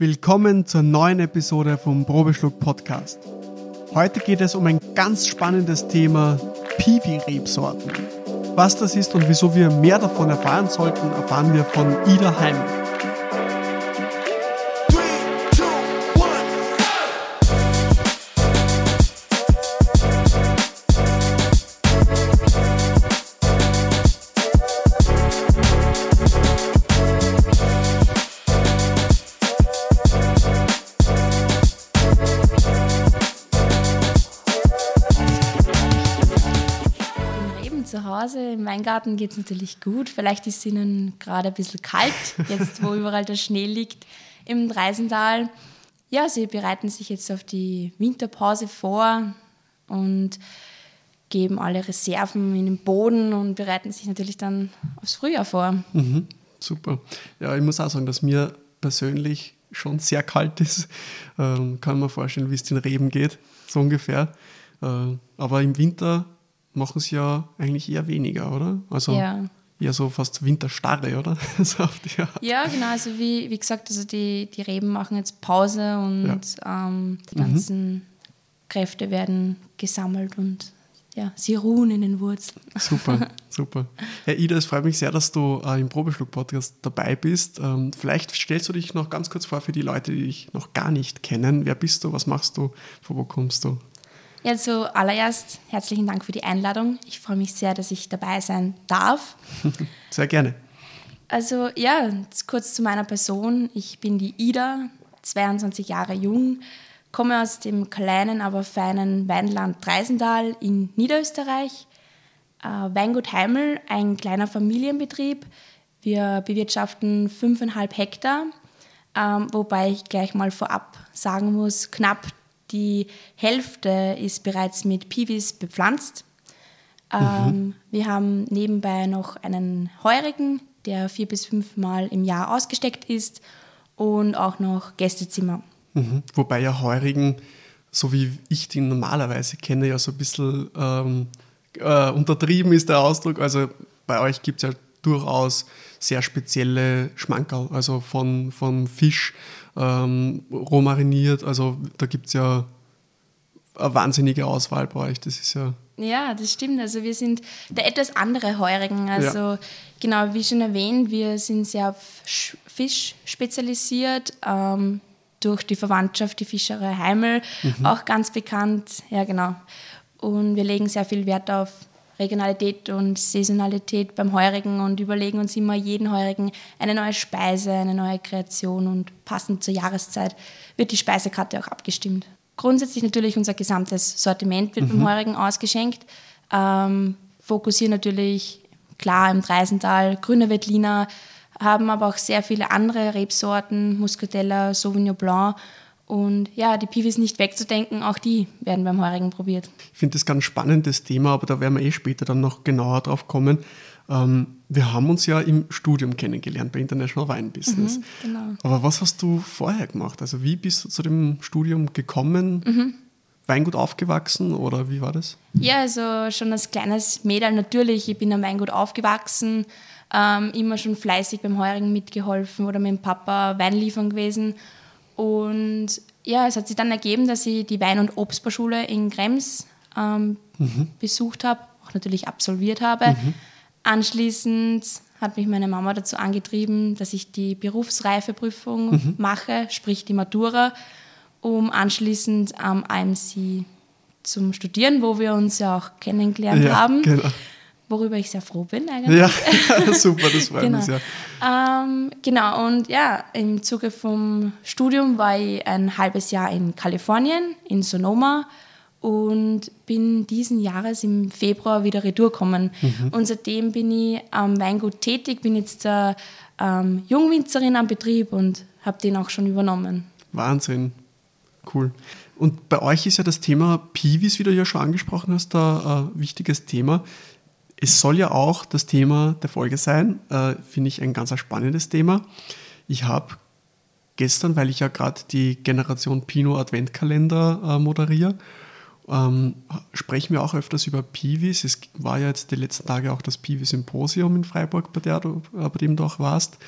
Willkommen zur neuen Episode vom Probeschluck Podcast. Heute geht es um ein ganz spannendes Thema Piwi-Rebsorten. Was das ist und wieso wir mehr davon erfahren sollten, erfahren wir von Ida Heimel. Weingarten geht es natürlich gut. Vielleicht ist es ihnen gerade ein bisschen kalt, jetzt wo überall der Schnee liegt im Dreisental. Ja, sie bereiten sich jetzt auf die Winterpause vor und geben alle Reserven in den Boden und bereiten sich natürlich dann aufs Frühjahr vor. Mhm, super. Ja, ich muss auch sagen, dass mir persönlich schon sehr kalt ist. Ähm, kann man vorstellen, wie es den Reben geht, so ungefähr. Äh, aber im Winter machen sie ja eigentlich eher weniger, oder? Also ja. eher so fast Winterstarre, oder? so ja, genau. Also wie, wie gesagt, also die, die Reben machen jetzt Pause und ja. ähm, die ganzen mhm. Kräfte werden gesammelt und ja, sie ruhen in den Wurzeln. Super, super. Ja, Ida, es freut mich sehr, dass du äh, im Probeschluck-Podcast dabei bist. Ähm, vielleicht stellst du dich noch ganz kurz vor für die Leute, die dich noch gar nicht kennen. Wer bist du? Was machst du? Von wo kommst du? Ja, zuallererst herzlichen Dank für die Einladung. Ich freue mich sehr, dass ich dabei sein darf. Sehr gerne. Also ja, kurz zu meiner Person. Ich bin die Ida, 22 Jahre jung, komme aus dem kleinen, aber feinen Weinland Dreisental in Niederösterreich. Äh, Weingut Heimel, ein kleiner Familienbetrieb. Wir bewirtschaften 5,5 Hektar, ähm, wobei ich gleich mal vorab sagen muss, knapp die Hälfte ist bereits mit Piwis bepflanzt. Ähm, mhm. Wir haben nebenbei noch einen Heurigen, der vier bis fünf Mal im Jahr ausgesteckt ist und auch noch Gästezimmer. Mhm. Wobei ja Heurigen, so wie ich den normalerweise kenne, ja so ein bisschen ähm, äh, untertrieben ist der Ausdruck. Also bei euch gibt es ja durchaus sehr spezielle Schmankerl, also von, von Fisch ähm, roh mariniert. Also da gibt es ja eine wahnsinnige Auswahl bei euch. Das ist ja. Ja, das stimmt. Also wir sind der etwas andere Heurigen. Also ja. genau, wie schon erwähnt, wir sind sehr auf Fisch spezialisiert. Ähm, durch die Verwandtschaft, die Fischerei Heimel, mhm. auch ganz bekannt. Ja, genau. Und wir legen sehr viel Wert auf Regionalität und Saisonalität beim Heurigen und überlegen uns immer jeden Heurigen eine neue Speise, eine neue Kreation und passend zur Jahreszeit wird die Speisekarte auch abgestimmt. Grundsätzlich natürlich unser gesamtes Sortiment wird mhm. beim Heurigen ausgeschenkt. Ähm, fokussieren natürlich klar im Dreisental, grüner Veltliner, haben aber auch sehr viele andere Rebsorten, Muscatella, Sauvignon Blanc und ja, die Piwis nicht wegzudenken, auch die werden beim Heurigen probiert. Ich finde das ganz spannendes Thema, aber da werden wir eh später dann noch genauer drauf kommen. Ähm, wir haben uns ja im Studium kennengelernt bei International Wine Business. Mhm, genau. Aber was hast du vorher gemacht? Also wie bist du zu dem Studium gekommen? Mhm. Weingut aufgewachsen oder wie war das? Ja, also schon als kleines Mädel natürlich. Ich bin am Weingut aufgewachsen, ähm, immer schon fleißig beim Heurigen mitgeholfen oder mit dem Papa Wein liefern gewesen. Und ja, es hat sich dann ergeben, dass ich die Wein- und Obstbauschule in Krems ähm, mhm. besucht habe, auch natürlich absolviert habe. Mhm. Anschließend hat mich meine Mama dazu angetrieben, dass ich die Berufsreifeprüfung mhm. mache, sprich die Matura, um anschließend am AMC zum Studieren, wo wir uns ja auch kennengelernt ja, haben. Genau worüber ich sehr froh bin eigentlich. Ja, super, das freut genau. mich sehr. Ähm, genau, und ja, im Zuge vom Studium war ich ein halbes Jahr in Kalifornien, in Sonoma und bin diesen Jahres im Februar wieder retour gekommen. Mhm. Und seitdem bin ich am Weingut tätig, bin jetzt äh, ähm, Jungwinzerin am Betrieb und habe den auch schon übernommen. Wahnsinn, cool. Und bei euch ist ja das Thema Piwis, wie du ja schon angesprochen hast, ein äh, wichtiges Thema. Es soll ja auch das Thema der Folge sein, äh, finde ich ein ganz spannendes Thema. Ich habe gestern, weil ich ja gerade die Generation Pinot Adventkalender äh, moderiere, ähm, sprechen wir auch öfters über Piwis. Es war ja jetzt die letzten Tage auch das Piwi-Symposium in Freiburg, bei, der du, äh, bei dem du auch warst.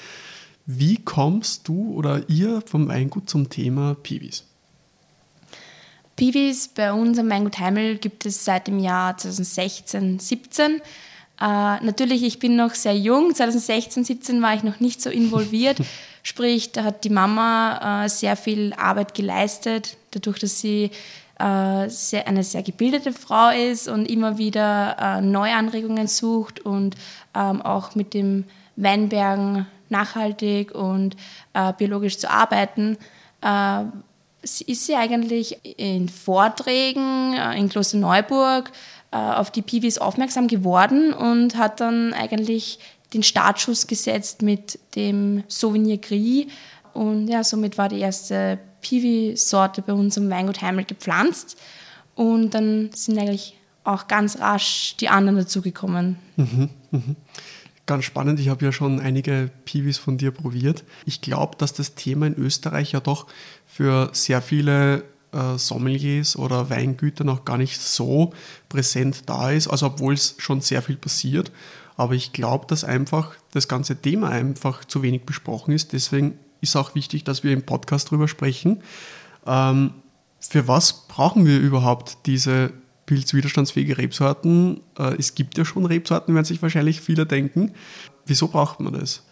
Wie kommst du oder ihr vom Weingut zum Thema Piwis? Piwis bei uns am Weingut Heimel gibt es seit dem Jahr 2016, 17. Äh, natürlich, ich bin noch sehr jung. 2016, 17 war ich noch nicht so involviert. Sprich, da hat die Mama äh, sehr viel Arbeit geleistet, dadurch, dass sie äh, sehr, eine sehr gebildete Frau ist und immer wieder äh, neue Anregungen sucht und ähm, auch mit dem Weinbergen nachhaltig und äh, biologisch zu arbeiten. Ist sie eigentlich in Vorträgen äh, in Klosterneuburg äh, auf die Piwis aufmerksam geworden und hat dann eigentlich den Startschuss gesetzt mit dem Sauvignon Gris. Und ja, somit war die erste Piwi-Sorte bei uns am Weingut Heimel gepflanzt. Und dann sind eigentlich auch ganz rasch die anderen dazugekommen. Mhm, mh. Ganz spannend, ich habe ja schon einige Piwis von dir probiert. Ich glaube, dass das Thema in Österreich ja doch für sehr viele äh, Sommeliers oder Weingüter noch gar nicht so präsent da ist, also obwohl es schon sehr viel passiert. Aber ich glaube, dass einfach das ganze Thema einfach zu wenig besprochen ist. Deswegen ist auch wichtig, dass wir im Podcast darüber sprechen. Ähm, für was brauchen wir überhaupt diese pilzwiderstandsfähige Rebsorten? Äh, es gibt ja schon Rebsorten, werden sich wahrscheinlich viele denken. Wieso braucht man das?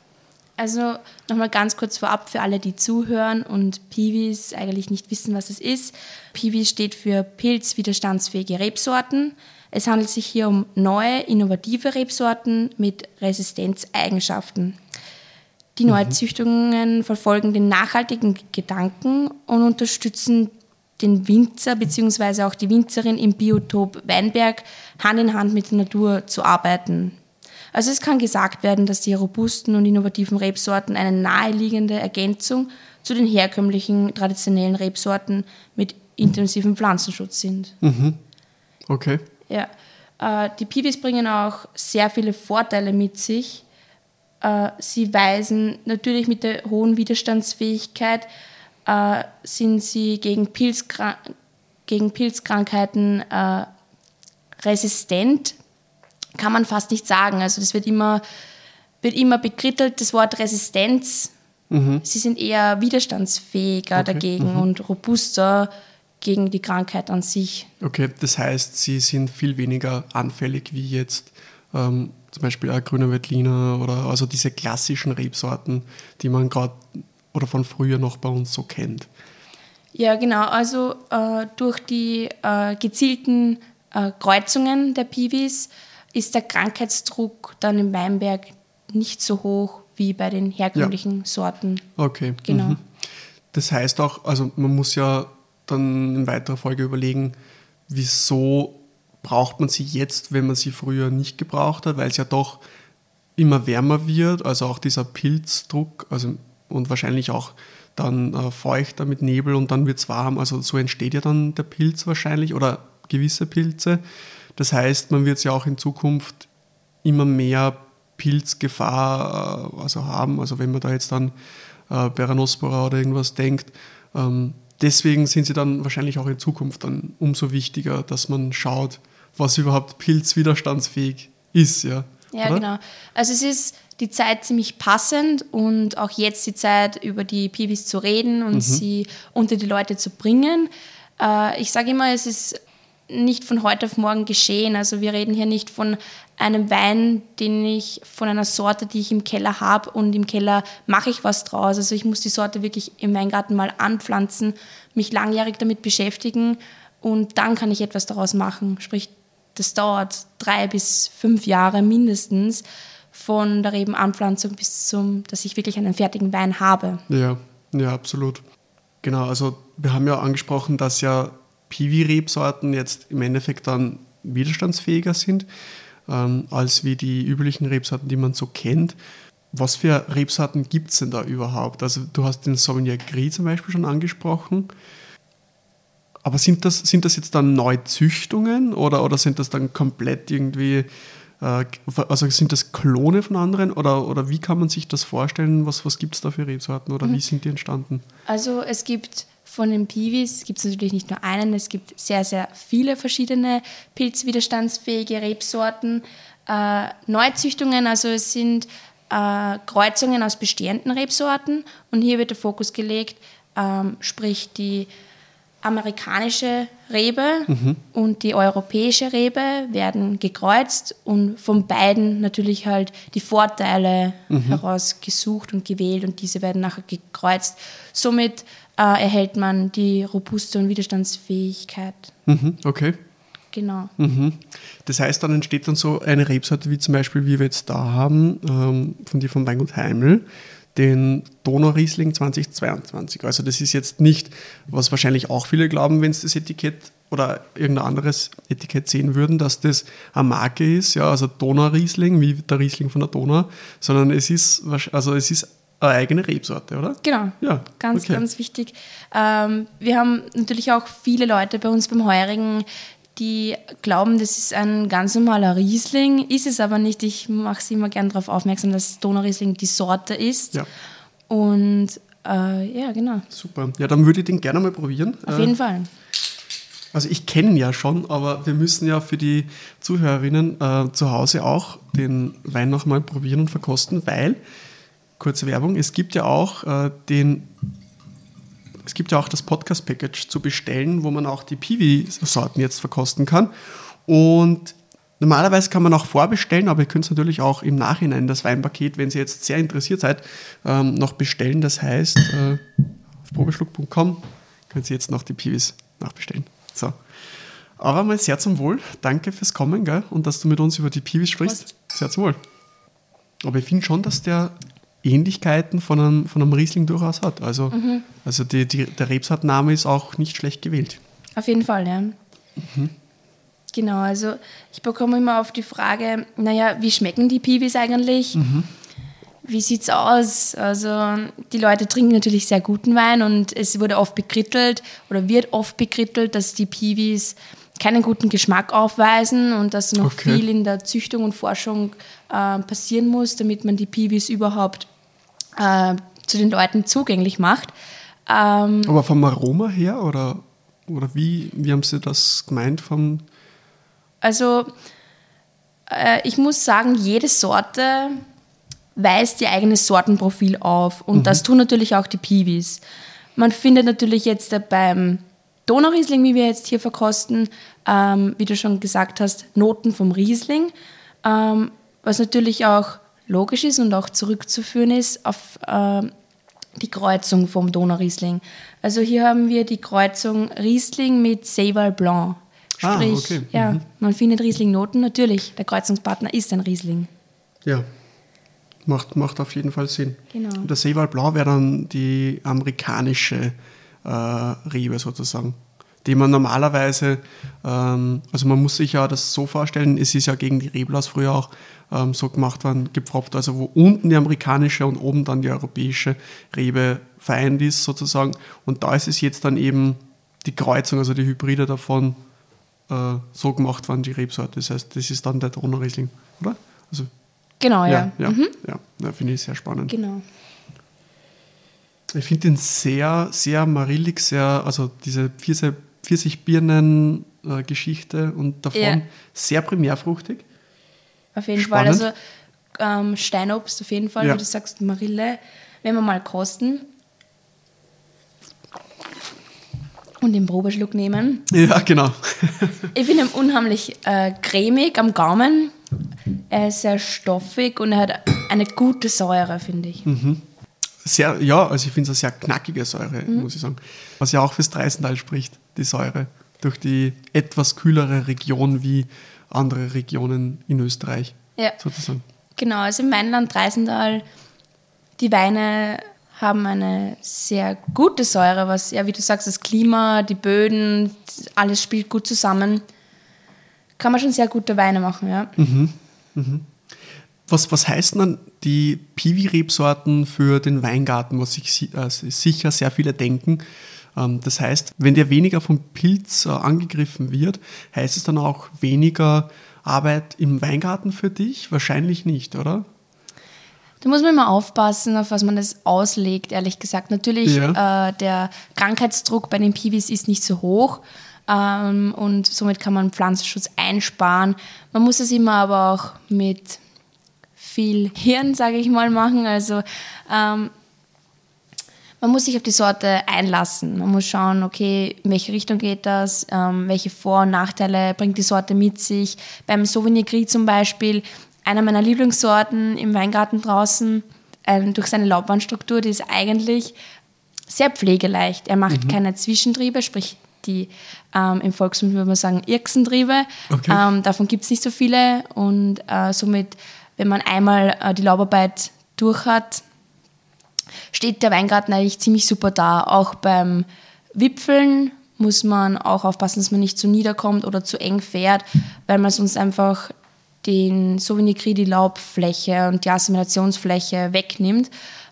Also nochmal ganz kurz vorab für alle, die zuhören und Piwis eigentlich nicht wissen, was es ist. Piwi steht für pilzwiderstandsfähige Rebsorten. Es handelt sich hier um neue, innovative Rebsorten mit Resistenzeigenschaften. Die mhm. Neuzüchtungen verfolgen den nachhaltigen Gedanken und unterstützen den Winzer bzw. auch die Winzerin im Biotop Weinberg Hand in Hand mit der Natur zu arbeiten. Also es kann gesagt werden, dass die robusten und innovativen Rebsorten eine naheliegende Ergänzung zu den herkömmlichen traditionellen Rebsorten mit intensivem Pflanzenschutz sind. Mhm. Okay. Ja. Äh, die Piwis bringen auch sehr viele Vorteile mit sich. Äh, sie weisen natürlich mit der hohen Widerstandsfähigkeit, äh, sind sie gegen, Pilzkrank gegen Pilzkrankheiten resistent kann man fast nicht sagen. Also das wird immer, wird immer bekrittelt, das Wort Resistenz. Mhm. Sie sind eher widerstandsfähiger okay. dagegen mhm. und robuster gegen die Krankheit an sich. Okay, das heißt, sie sind viel weniger anfällig wie jetzt ähm, zum Beispiel ein grüner Veltliner oder also diese klassischen Rebsorten, die man gerade oder von früher noch bei uns so kennt. Ja, genau. Also äh, durch die äh, gezielten äh, Kreuzungen der Piwis ist der Krankheitsdruck dann im Weinberg nicht so hoch wie bei den herkömmlichen ja. Sorten. Okay. Genau. Mhm. Das heißt auch, also man muss ja dann in weiterer Folge überlegen, wieso braucht man sie jetzt, wenn man sie früher nicht gebraucht hat, weil es ja doch immer wärmer wird, also auch dieser Pilzdruck, also und wahrscheinlich auch dann äh, feuchter mit Nebel und dann wird es warm, also so entsteht ja dann der Pilz wahrscheinlich oder gewisse Pilze. Das heißt, man wird ja auch in Zukunft immer mehr Pilzgefahr äh, also haben. Also wenn man da jetzt an äh, Beranospora oder irgendwas denkt. Ähm, deswegen sind sie dann wahrscheinlich auch in Zukunft dann umso wichtiger, dass man schaut, was überhaupt pilzwiderstandsfähig ist. Ja, ja oder? genau. Also es ist die Zeit ziemlich passend und auch jetzt die Zeit, über die Piwis zu reden und mhm. sie unter die Leute zu bringen. Äh, ich sage immer, es ist nicht von heute auf morgen geschehen. Also wir reden hier nicht von einem Wein, den ich von einer Sorte, die ich im Keller habe und im Keller mache ich was draus. Also ich muss die Sorte wirklich im Weingarten mal anpflanzen, mich langjährig damit beschäftigen und dann kann ich etwas daraus machen. Sprich, das dauert drei bis fünf Jahre mindestens von der Rebenanpflanzung bis zum, dass ich wirklich einen fertigen Wein habe. Ja, ja, absolut. Genau, also wir haben ja angesprochen, dass ja Piwi-Rebsorten jetzt im Endeffekt dann widerstandsfähiger sind ähm, als wie die üblichen Rebsorten, die man so kennt. Was für Rebsorten gibt es denn da überhaupt? Also du hast den Sauvignon Gris zum Beispiel schon angesprochen. Aber sind das, sind das jetzt dann Neuzüchtungen oder, oder sind das dann komplett irgendwie, äh, also sind das Klone von anderen oder, oder wie kann man sich das vorstellen? Was, was gibt es da für Rebsorten oder mhm. wie sind die entstanden? Also es gibt von den Piwis gibt es natürlich nicht nur einen, es gibt sehr, sehr viele verschiedene pilzwiderstandsfähige Rebsorten. Äh, Neuzüchtungen, also es sind äh, Kreuzungen aus bestehenden Rebsorten und hier wird der Fokus gelegt, ähm, sprich die amerikanische Rebe mhm. und die europäische Rebe werden gekreuzt und von beiden natürlich halt die Vorteile mhm. herausgesucht und gewählt und diese werden nachher gekreuzt. Somit äh, erhält man die robuste und Widerstandsfähigkeit. Mhm. Okay. Genau. Mhm. Das heißt, dann entsteht dann so eine Rebsorte wie zum Beispiel, wie wir jetzt da haben, ähm, von dir vom Weingut Heimel den Donauriesling 2022. Also das ist jetzt nicht, was wahrscheinlich auch viele glauben, wenn sie das Etikett oder irgendein anderes Etikett sehen würden, dass das eine Marke ist, ja, also Donauriesling, wie der Riesling von der Donau, sondern es ist, also es ist eine eigene Rebsorte, oder? Genau. Ja, ganz, okay. ganz wichtig. Ähm, wir haben natürlich auch viele Leute bei uns beim Heurigen, die glauben, das ist ein ganz normaler Riesling, ist es aber nicht. Ich mache sie immer gerne darauf aufmerksam, dass Donauriesling die Sorte ist. Ja. Und äh, ja, genau. Super. Ja, dann würde ich den gerne mal probieren. Auf jeden äh, Fall. Also ich kenne ihn ja schon, aber wir müssen ja für die Zuhörerinnen äh, zu Hause auch den Wein nochmal probieren und verkosten, weil, kurze Werbung, es gibt ja auch äh, den es gibt ja auch das Podcast-Package zu bestellen, wo man auch die Piwi-Sorten jetzt verkosten kann. Und normalerweise kann man auch vorbestellen, aber ihr könnt es natürlich auch im Nachhinein das Weinpaket, wenn ihr jetzt sehr interessiert seid, ähm, noch bestellen. Das heißt, äh, auf probeschluck.com könnt ihr jetzt noch die Piwis nachbestellen. So. Aber mal sehr zum Wohl. Danke fürs Kommen gell? und dass du mit uns über die Piwis sprichst. Sehr zum Wohl. Aber ich finde schon, dass der Ähnlichkeiten von einem, von einem Riesling durchaus hat. Also, mhm. also die, die, der Rebsortname ist auch nicht schlecht gewählt. Auf jeden Fall, ja. Mhm. Genau, also ich bekomme immer auf die Frage, naja, wie schmecken die Piwis eigentlich? Mhm. Wie es aus? Also die Leute trinken natürlich sehr guten Wein und es wurde oft bekrittelt oder wird oft bekrittelt, dass die Piwis keinen guten Geschmack aufweisen und dass noch okay. viel in der Züchtung und Forschung äh, passieren muss, damit man die Piwis überhaupt äh, zu den Leuten zugänglich macht. Ähm, Aber vom Aroma her oder, oder wie, wie haben Sie das gemeint? Vom also äh, ich muss sagen, jede Sorte weist ihr eigenes Sortenprofil auf und mhm. das tun natürlich auch die Piwis. Man findet natürlich jetzt beim Donauriesling, wie wir jetzt hier verkosten, ähm, wie du schon gesagt hast, Noten vom Riesling, ähm, was natürlich auch logisch ist und auch zurückzuführen ist auf äh, die Kreuzung vom Donauriesling. Also hier haben wir die Kreuzung Riesling mit Seyval Blanc. Sprich, ah, okay. ja, mhm. man findet Riesling-Noten, natürlich, der Kreuzungspartner ist ein Riesling. Ja, macht, macht auf jeden Fall Sinn. Genau. Und der Seyval Blanc wäre dann die amerikanische äh, Rebe sozusagen die man normalerweise, ähm, also man muss sich ja das so vorstellen, es ist ja gegen die Reblaus früher auch ähm, so gemacht worden, gepfropft, also wo unten die amerikanische und oben dann die europäische Rebe vereint ist sozusagen. Und da ist es jetzt dann eben die Kreuzung, also die Hybride davon äh, so gemacht worden, die Rebsorte. Das heißt, das ist dann der Donnerriesling, oder? Also, genau, ja. Ja, ja, mhm. ja, ja finde ich sehr spannend. Genau. Ich finde den sehr, sehr marillig, sehr, also diese Pfirsich, Pfirsichbirnen-Geschichte und davon ja. sehr primärfruchtig. Auf jeden Spannend. Fall. Also ähm, Steinobst auf jeden Fall, ja. wie du sagst, Marille, wenn wir mal kosten. Und den Probeschluck nehmen. Ja, genau. ich finde ihn unheimlich äh, cremig am Gaumen. Er ist sehr stoffig und er hat eine gute Säure, finde ich. Mhm. Sehr, ja, also ich finde es eine sehr knackige Säure, mhm. muss ich sagen. Was ja auch fürs Dreisental spricht, die Säure. Durch die etwas kühlere Region wie andere Regionen in Österreich. Ja. Sozusagen. Genau, also im Weinland Dreisental, die Weine haben eine sehr gute Säure, was, ja, wie du sagst, das Klima, die Böden, alles spielt gut zusammen. Kann man schon sehr gute Weine machen, ja. Mhm. Mhm. Was, was heißen dann die Piwi-Rebsorten für den Weingarten, was sich äh, sicher sehr viele denken? Ähm, das heißt, wenn der weniger vom Pilz äh, angegriffen wird, heißt es dann auch weniger Arbeit im Weingarten für dich? Wahrscheinlich nicht, oder? Da muss man immer aufpassen, auf was man das auslegt, ehrlich gesagt. Natürlich, ja. äh, der Krankheitsdruck bei den Piwis ist nicht so hoch ähm, und somit kann man Pflanzenschutz einsparen. Man muss es immer aber auch mit viel Hirn, sage ich mal, machen. Also ähm, man muss sich auf die Sorte einlassen. Man muss schauen, okay, in welche Richtung geht das, ähm, welche Vor- und Nachteile bringt die Sorte mit sich. Beim Sauvignon Gris zum Beispiel, einer meiner Lieblingssorten im Weingarten draußen, ähm, durch seine Laubbandstruktur, die ist eigentlich sehr pflegeleicht. Er macht mhm. keine Zwischentriebe, sprich die ähm, im Volksmund würde man sagen Irksentriebe. Okay. Ähm, davon gibt es nicht so viele und äh, somit, wenn man einmal äh, die Laubarbeit durch hat, steht der Weingarten eigentlich ziemlich super da. Auch beim Wipfeln muss man auch aufpassen, dass man nicht zu niederkommt oder zu eng fährt, weil man sonst einfach den Gris, die Laubfläche und die Assimilationsfläche wegnimmt.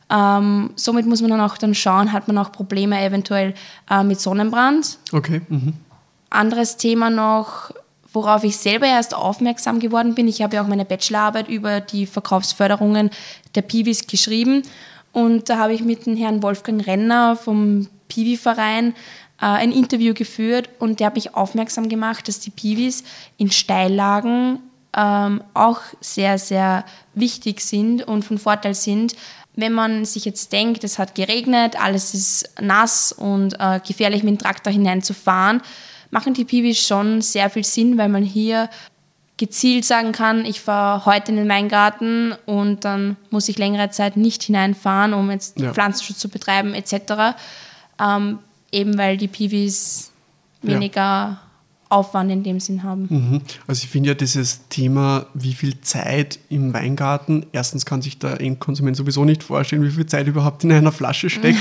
Ähm, somit muss man dann auch dann schauen, hat man auch Probleme eventuell äh, mit Sonnenbrand. Okay. Mhm. Anderes Thema noch, worauf ich selber erst aufmerksam geworden bin. Ich habe ja auch meine Bachelorarbeit über die Verkaufsförderungen der Piwis geschrieben und da habe ich mit dem Herrn Wolfgang Renner vom Piwi-Verein äh, ein Interview geführt und der hat mich aufmerksam gemacht, dass die Piwis in Steillagen ähm, auch sehr, sehr wichtig sind und von Vorteil sind. Wenn man sich jetzt denkt, es hat geregnet, alles ist nass und äh, gefährlich mit dem Traktor hineinzufahren, machen die Piwis schon sehr viel Sinn, weil man hier gezielt sagen kann, ich fahre heute in den Weingarten und dann muss ich längere Zeit nicht hineinfahren, um jetzt ja. Pflanzenschutz zu betreiben etc. Ähm, eben weil die Piwis weniger ja. Aufwand in dem Sinn haben. Mhm. Also ich finde ja dieses Thema, wie viel Zeit im Weingarten, erstens kann sich der Endkonsument sowieso nicht vorstellen, wie viel Zeit überhaupt in einer Flasche steckt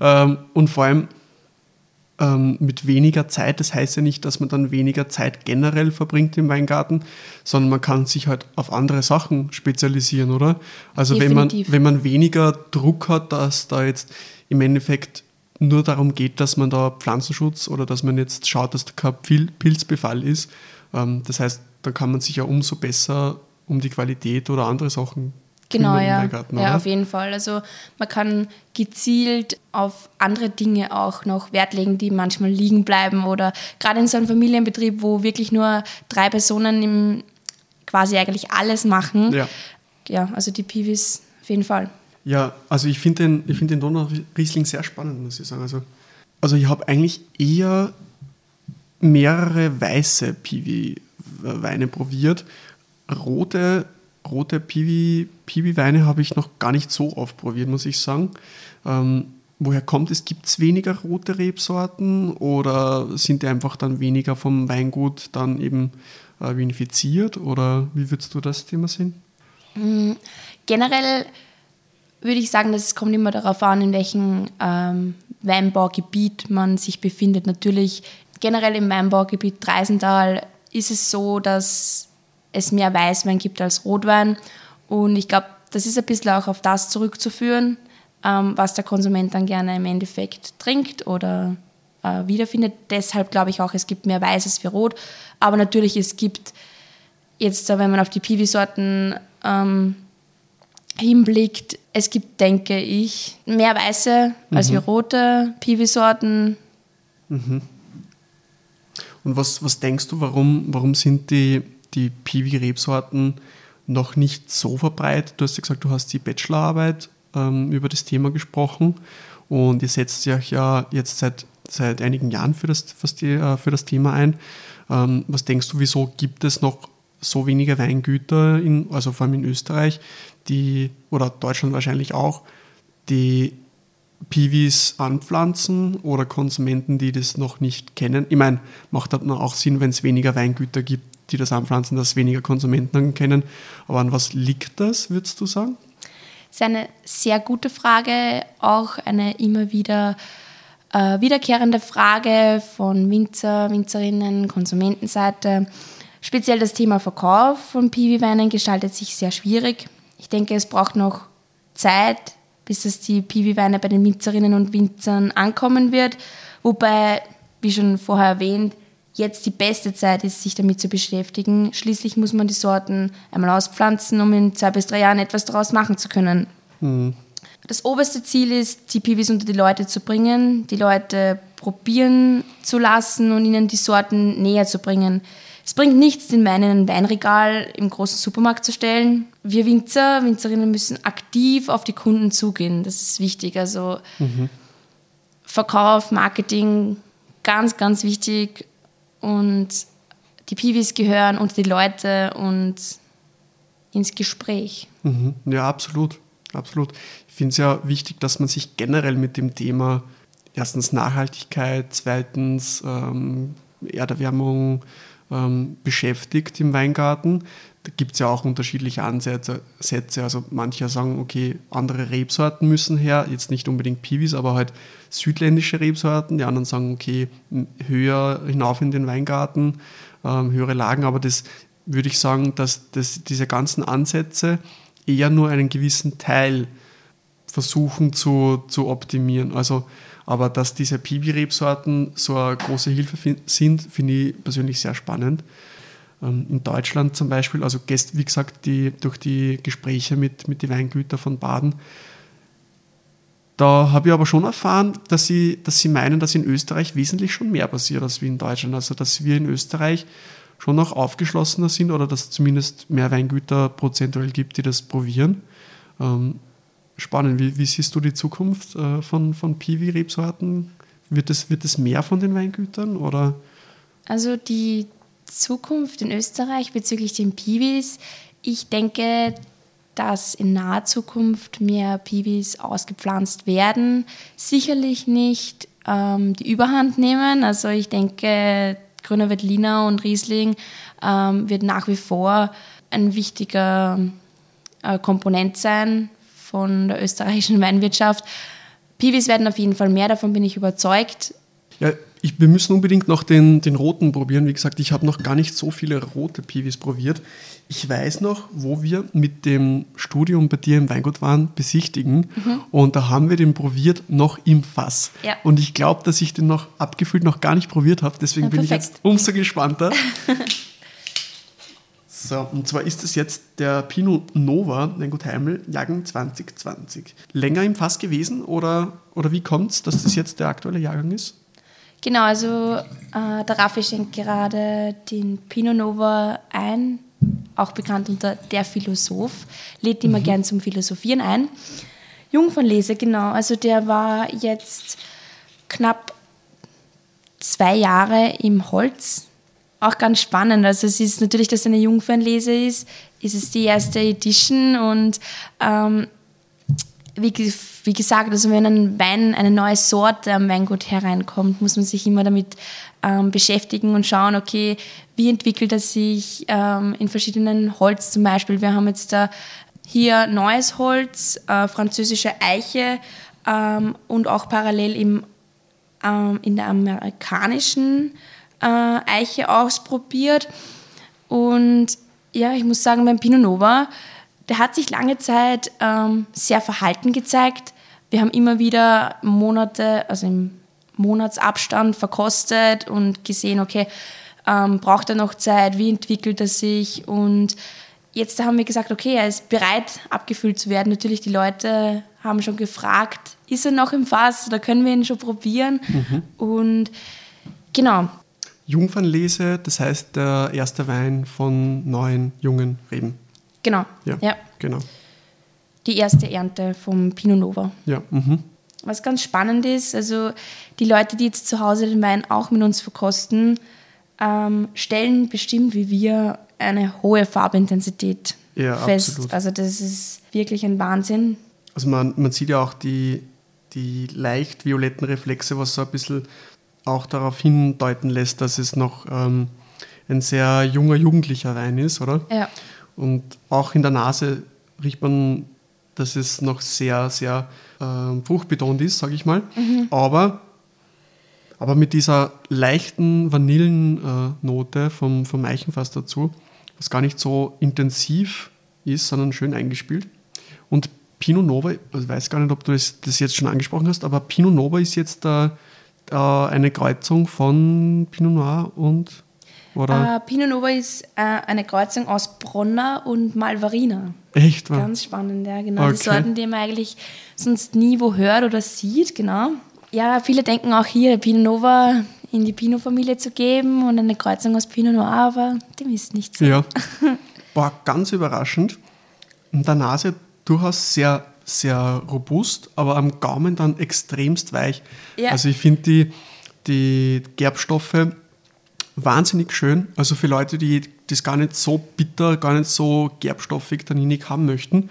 ähm, und vor allem ähm, mit weniger Zeit. Das heißt ja nicht, dass man dann weniger Zeit generell verbringt im Weingarten, sondern man kann sich halt auf andere Sachen spezialisieren, oder? Also wenn man, wenn man weniger Druck hat, dass da jetzt im Endeffekt nur darum geht, dass man da Pflanzenschutz oder dass man jetzt schaut, dass da kein Pilzbefall ist. Ähm, das heißt, da kann man sich ja umso besser um die Qualität oder andere Sachen Genau, ja. Garten, ja, auf jeden Fall. Also man kann gezielt auf andere Dinge auch noch Wert legen, die manchmal liegen bleiben oder gerade in so einem Familienbetrieb, wo wirklich nur drei Personen im, quasi eigentlich alles machen. Ja, ja also die Piwis auf jeden Fall. Ja, also ich finde den, find den Donau-Riesling sehr spannend, muss ich sagen. Also, also ich habe eigentlich eher mehrere weiße Piwi-Weine probiert. Rote rote Piwi-Weine habe ich noch gar nicht so oft probiert, muss ich sagen. Ähm, woher kommt es? Gibt es weniger rote Rebsorten oder sind die einfach dann weniger vom Weingut dann eben äh, vinifiziert? Oder wie würdest du das Thema sehen? Mm, generell würde ich sagen, dass es kommt immer darauf an, in welchem ähm, Weinbaugebiet man sich befindet. Natürlich generell im Weinbaugebiet Dreisental ist es so, dass es mehr Weißwein gibt als Rotwein. Und ich glaube, das ist ein bisschen auch auf das zurückzuführen, ähm, was der Konsument dann gerne im Endeffekt trinkt oder äh, wiederfindet. Deshalb glaube ich auch, es gibt mehr Weißes für Rot. Aber natürlich, es gibt jetzt, wenn man auf die Piwi-Sorten ähm, hinblickt, es gibt, denke ich, mehr Weiße mhm. als wie rote Piwi-Sorten. Mhm. Und was, was denkst du, warum, warum sind die die Piwi-Rebsorten noch nicht so verbreitet. Du hast ja gesagt, du hast die Bachelorarbeit ähm, über das Thema gesprochen und ihr setzt euch ja jetzt seit, seit einigen Jahren für das, äh, für das Thema ein. Ähm, was denkst du, wieso gibt es noch so wenige Weingüter, in, also vor allem in Österreich, die, oder Deutschland wahrscheinlich auch, die Piwis anpflanzen oder Konsumenten, die das noch nicht kennen? Ich meine, macht das auch Sinn, wenn es weniger Weingüter gibt, die das anpflanzen, dass weniger Konsumenten kennen. Aber an was liegt das, würdest du sagen? Das ist eine sehr gute Frage, auch eine immer wieder äh, wiederkehrende Frage von Winzer, Winzerinnen, Konsumentenseite. Speziell das Thema Verkauf von Piwi-Weinen gestaltet sich sehr schwierig. Ich denke, es braucht noch Zeit, bis es die Piwi-Weine bei den Winzerinnen und Winzern ankommen wird. Wobei, wie schon vorher erwähnt, jetzt die beste Zeit ist, sich damit zu beschäftigen. Schließlich muss man die Sorten einmal auspflanzen, um in zwei bis drei Jahren etwas daraus machen zu können. Mhm. Das oberste Ziel ist, die Piwis unter die Leute zu bringen, die Leute probieren zu lassen und ihnen die Sorten näher zu bringen. Es bringt nichts, den Wein in ein Weinregal im großen Supermarkt zu stellen. wir Winzer, Winzerinnen müssen aktiv auf die Kunden zugehen. Das ist wichtig. Also mhm. Verkauf, Marketing, ganz, ganz wichtig. Und die Piwis gehören unter die Leute und ins Gespräch. Mhm. Ja, absolut. Absolut. Ich finde es ja wichtig, dass man sich generell mit dem Thema erstens Nachhaltigkeit, zweitens ähm, Erderwärmung ähm, beschäftigt im Weingarten. Da gibt es ja auch unterschiedliche Ansätze. Also manche sagen, okay, andere Rebsorten müssen her, jetzt nicht unbedingt Piwis, aber halt südländische Rebsorten. Die anderen sagen, okay, höher hinauf in den Weingarten, ähm, höhere Lagen. Aber das würde ich sagen, dass, dass diese ganzen Ansätze eher nur einen gewissen Teil versuchen zu, zu optimieren. Also, aber dass diese Piwi-Rebsorten so eine große Hilfe sind, finde ich persönlich sehr spannend. Ähm, in Deutschland zum Beispiel, also wie gesagt, die, durch die Gespräche mit, mit den Weingütern von Baden, da habe ich aber schon erfahren, dass sie, dass sie meinen, dass in Österreich wesentlich schon mehr passiert als wie in Deutschland. Also dass wir in Österreich schon noch aufgeschlossener sind oder dass es zumindest mehr Weingüter prozentuell gibt, die das probieren. Ähm, spannend. Wie, wie, siehst du die Zukunft äh, von, von Piwi-Rebsorten? Wird es, wird mehr von den Weingütern? Oder? Also die Zukunft in Österreich bezüglich den Piwis, ich denke, dass in naher Zukunft mehr Piwis ausgepflanzt werden. Sicherlich nicht ähm, die Überhand nehmen. Also ich denke, Grüner Veltliner und Riesling ähm, wird nach wie vor ein wichtiger äh, Komponent sein von der österreichischen Weinwirtschaft. Piwis werden auf jeden Fall mehr, davon bin ich überzeugt. Ja, ich, wir müssen unbedingt noch den, den roten probieren. Wie gesagt, ich habe noch gar nicht so viele rote Piwis probiert. Ich weiß noch, wo wir mit dem Studium bei dir im Weingut waren, besichtigen. Mhm. Und da haben wir den probiert, noch im Fass. Ja. Und ich glaube, dass ich den noch abgefüllt noch gar nicht probiert habe. Deswegen ja, bin ich jetzt umso gespannter. so, und zwar ist es jetzt der Pinot Nova, Weingut Heimel, Jahrgang 2020. Länger im Fass gewesen oder, oder wie kommt es, dass das jetzt der aktuelle Jahrgang ist? Genau, also äh, der Raffi schenkt gerade den Pinot Novo ein, auch bekannt unter der Philosoph, lädt immer mhm. gern zum Philosophieren ein. Jungfernlese, genau, also der war jetzt knapp zwei Jahre im Holz. Auch ganz spannend. Also es ist natürlich, dass es eine Jungfernlese ist, ist es die erste Edition und ähm, wie, wie, gesagt, also wenn ein Wein, eine neue Sorte am Weingut hereinkommt, muss man sich immer damit ähm, beschäftigen und schauen, okay, wie entwickelt er sich ähm, in verschiedenen Holz zum Beispiel. Wir haben jetzt da hier neues Holz, äh, französische Eiche ähm, und auch parallel im, ähm, in der amerikanischen äh, Eiche ausprobiert. Und ja, ich muss sagen, beim Pinot Nova, der hat sich lange Zeit ähm, sehr verhalten gezeigt. Wir haben immer wieder Monate, also im Monatsabstand verkostet und gesehen, okay, ähm, braucht er noch Zeit, wie entwickelt er sich und jetzt haben wir gesagt, okay, er ist bereit abgefüllt zu werden. Natürlich, die Leute haben schon gefragt, ist er noch im Fass oder können wir ihn schon probieren? Mhm. Und genau. Jungfernlese, das heißt der erste Wein von neuen jungen Reben. Genau. Ja, ja. genau. Die erste Ernte vom Pinot Novo. Ja. Mhm. Was ganz spannend ist, also die Leute, die jetzt zu Hause den Wein auch mit uns verkosten, ähm, stellen bestimmt wie wir eine hohe Farbintensität ja, fest. Absolut. Also das ist wirklich ein Wahnsinn. Also man, man sieht ja auch die, die leicht violetten Reflexe, was so ein bisschen auch darauf hindeuten lässt, dass es noch ähm, ein sehr junger, jugendlicher Wein ist, oder? Ja. Und auch in der Nase riecht man, dass es noch sehr, sehr äh, fruchtbetont ist, sage ich mal. Mhm. Aber, aber mit dieser leichten Vanillennote vom, vom Eichenfass dazu, was gar nicht so intensiv ist, sondern schön eingespielt. Und Pinot Nova, also ich weiß gar nicht, ob du das, das jetzt schon angesprochen hast, aber Pinot Nova ist jetzt äh, äh, eine Kreuzung von Pinot Noir und oder? Äh, Pinot Novo ist äh, eine Kreuzung aus Bronner und Malvarina. Echt? Wa? Ganz spannend, ja, genau. Okay. Die Sorten, die man eigentlich sonst nie wo hört oder sieht, genau. Ja, viele denken auch hier Pinot Novo in die Pinot-Familie zu geben und eine Kreuzung aus Pinot Noir, aber dem ist nicht so. Ja. Boah, ganz überraschend. in der Nase durchaus sehr, sehr robust, aber am Gaumen dann extremst weich. Ja. Also ich finde die, die Gerbstoffe wahnsinnig schön. Also für Leute, die das gar nicht so bitter, gar nicht so gerbstoffig, tanninig haben möchten,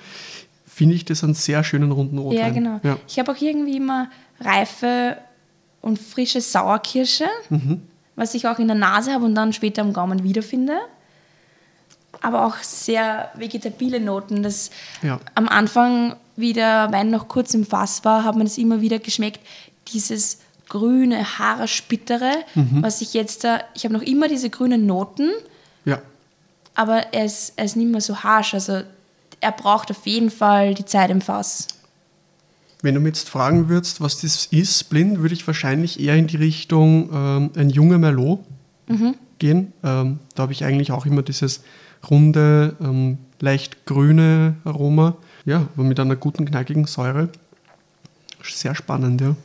finde ich das einen sehr schönen runden Rotwein. Ja, genau. Ja. Ich habe auch irgendwie immer reife und frische Sauerkirsche, Mhm. was ich auch in der Nase habe und dann später am Gaumen wiederfinde. Aber auch sehr vegetabile Noten. Das Ja. Am Anfang, wie der Wein noch kurz im Fass war, hat man es immer wieder geschmeckt. Dieses grüne, haarspittere, Mhm. was ich jetzt da, ich habe noch immer diese grünen Noten, ja. aber er ist, er ist nicht mehr so harsch. Also er braucht auf jeden Fall die Zeit im Fass. Wenn du mich jetzt fragen würdest, was das ist, blind, würde ich wahrscheinlich eher in die Richtung ähm, ein junger Merlot gehen. Ähm, da habe ich eigentlich auch immer dieses runde, ähm, leicht grüne Aroma. Ja, aber mit einer guten, knackigen Säure. Sehr spannend, ja.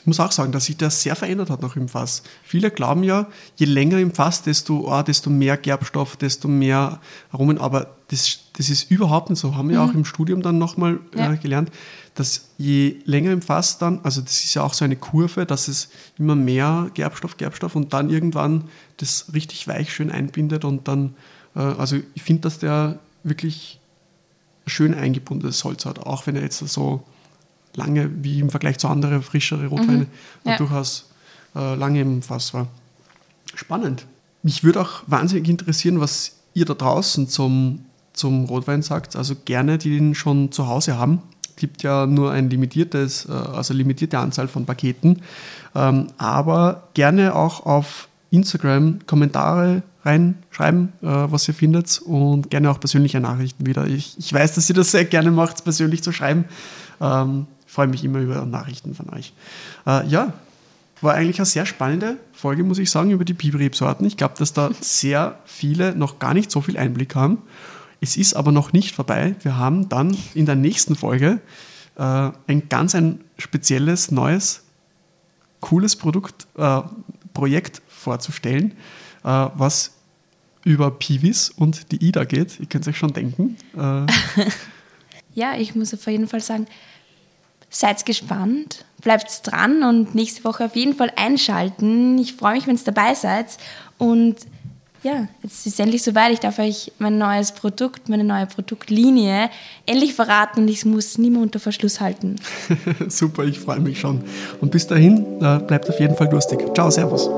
Ich muss auch sagen, dass sich das sehr verändert hat noch im Fass. Viele glauben ja, je länger im Fass, desto, ah, desto mehr Gerbstoff, desto mehr Aromen. Aber das, das ist überhaupt nicht so. Haben wir ja auch im Studium dann nochmal Ja. äh, gelernt, dass je länger im Fass dann, also das ist ja auch so eine Kurve, dass es immer mehr Gerbstoff, Gerbstoff und dann irgendwann das richtig weich schön einbindet und dann, äh, also ich finde, dass der wirklich schön eingebundenes Holz hat, auch wenn er jetzt so lange, wie im Vergleich zu anderen frischere Rotweine, Ja. durchaus äh, lange im Fass war. Spannend. Mich würde auch wahnsinnig interessieren, was ihr da draußen zum, zum Rotwein sagt. Also gerne, die den schon zu Hause haben. Gibt ja nur ein limitiertes, äh, also limitierte Anzahl von Paketen. Ähm, aber gerne auch auf Instagram Kommentare reinschreiben, äh, was ihr findet und gerne auch persönliche Nachrichten wieder. Ich, ich weiß, dass ihr das sehr gerne macht, persönlich zu schreiben. Ähm, freue mich immer über Nachrichten von euch. Äh, ja, war eigentlich eine sehr spannende Folge, muss ich sagen, über die Piberrebsorten. Ich glaube, dass da sehr viele noch gar nicht so viel Einblick haben. Es ist aber noch nicht vorbei. Wir haben dann in der nächsten Folge äh, ein ganz ein spezielles, neues, cooles Produkt, äh, Projekt vorzustellen, äh, was über Piwis und die IDA geht. Ihr könnt es euch schon denken. Äh, Ja, ich muss auf jeden Fall sagen, seid gespannt, bleibt dran und nächste Woche auf jeden Fall einschalten. Ich freue mich, wenn ihr dabei seid. Und ja, jetzt ist es endlich soweit. Ich darf euch mein neues Produkt, meine neue Produktlinie endlich verraten und ich muss nie mehr unter Verschluss halten. super, ich freue mich schon. Und bis dahin, äh, bleibt auf jeden Fall durstig. Ciao, Servus.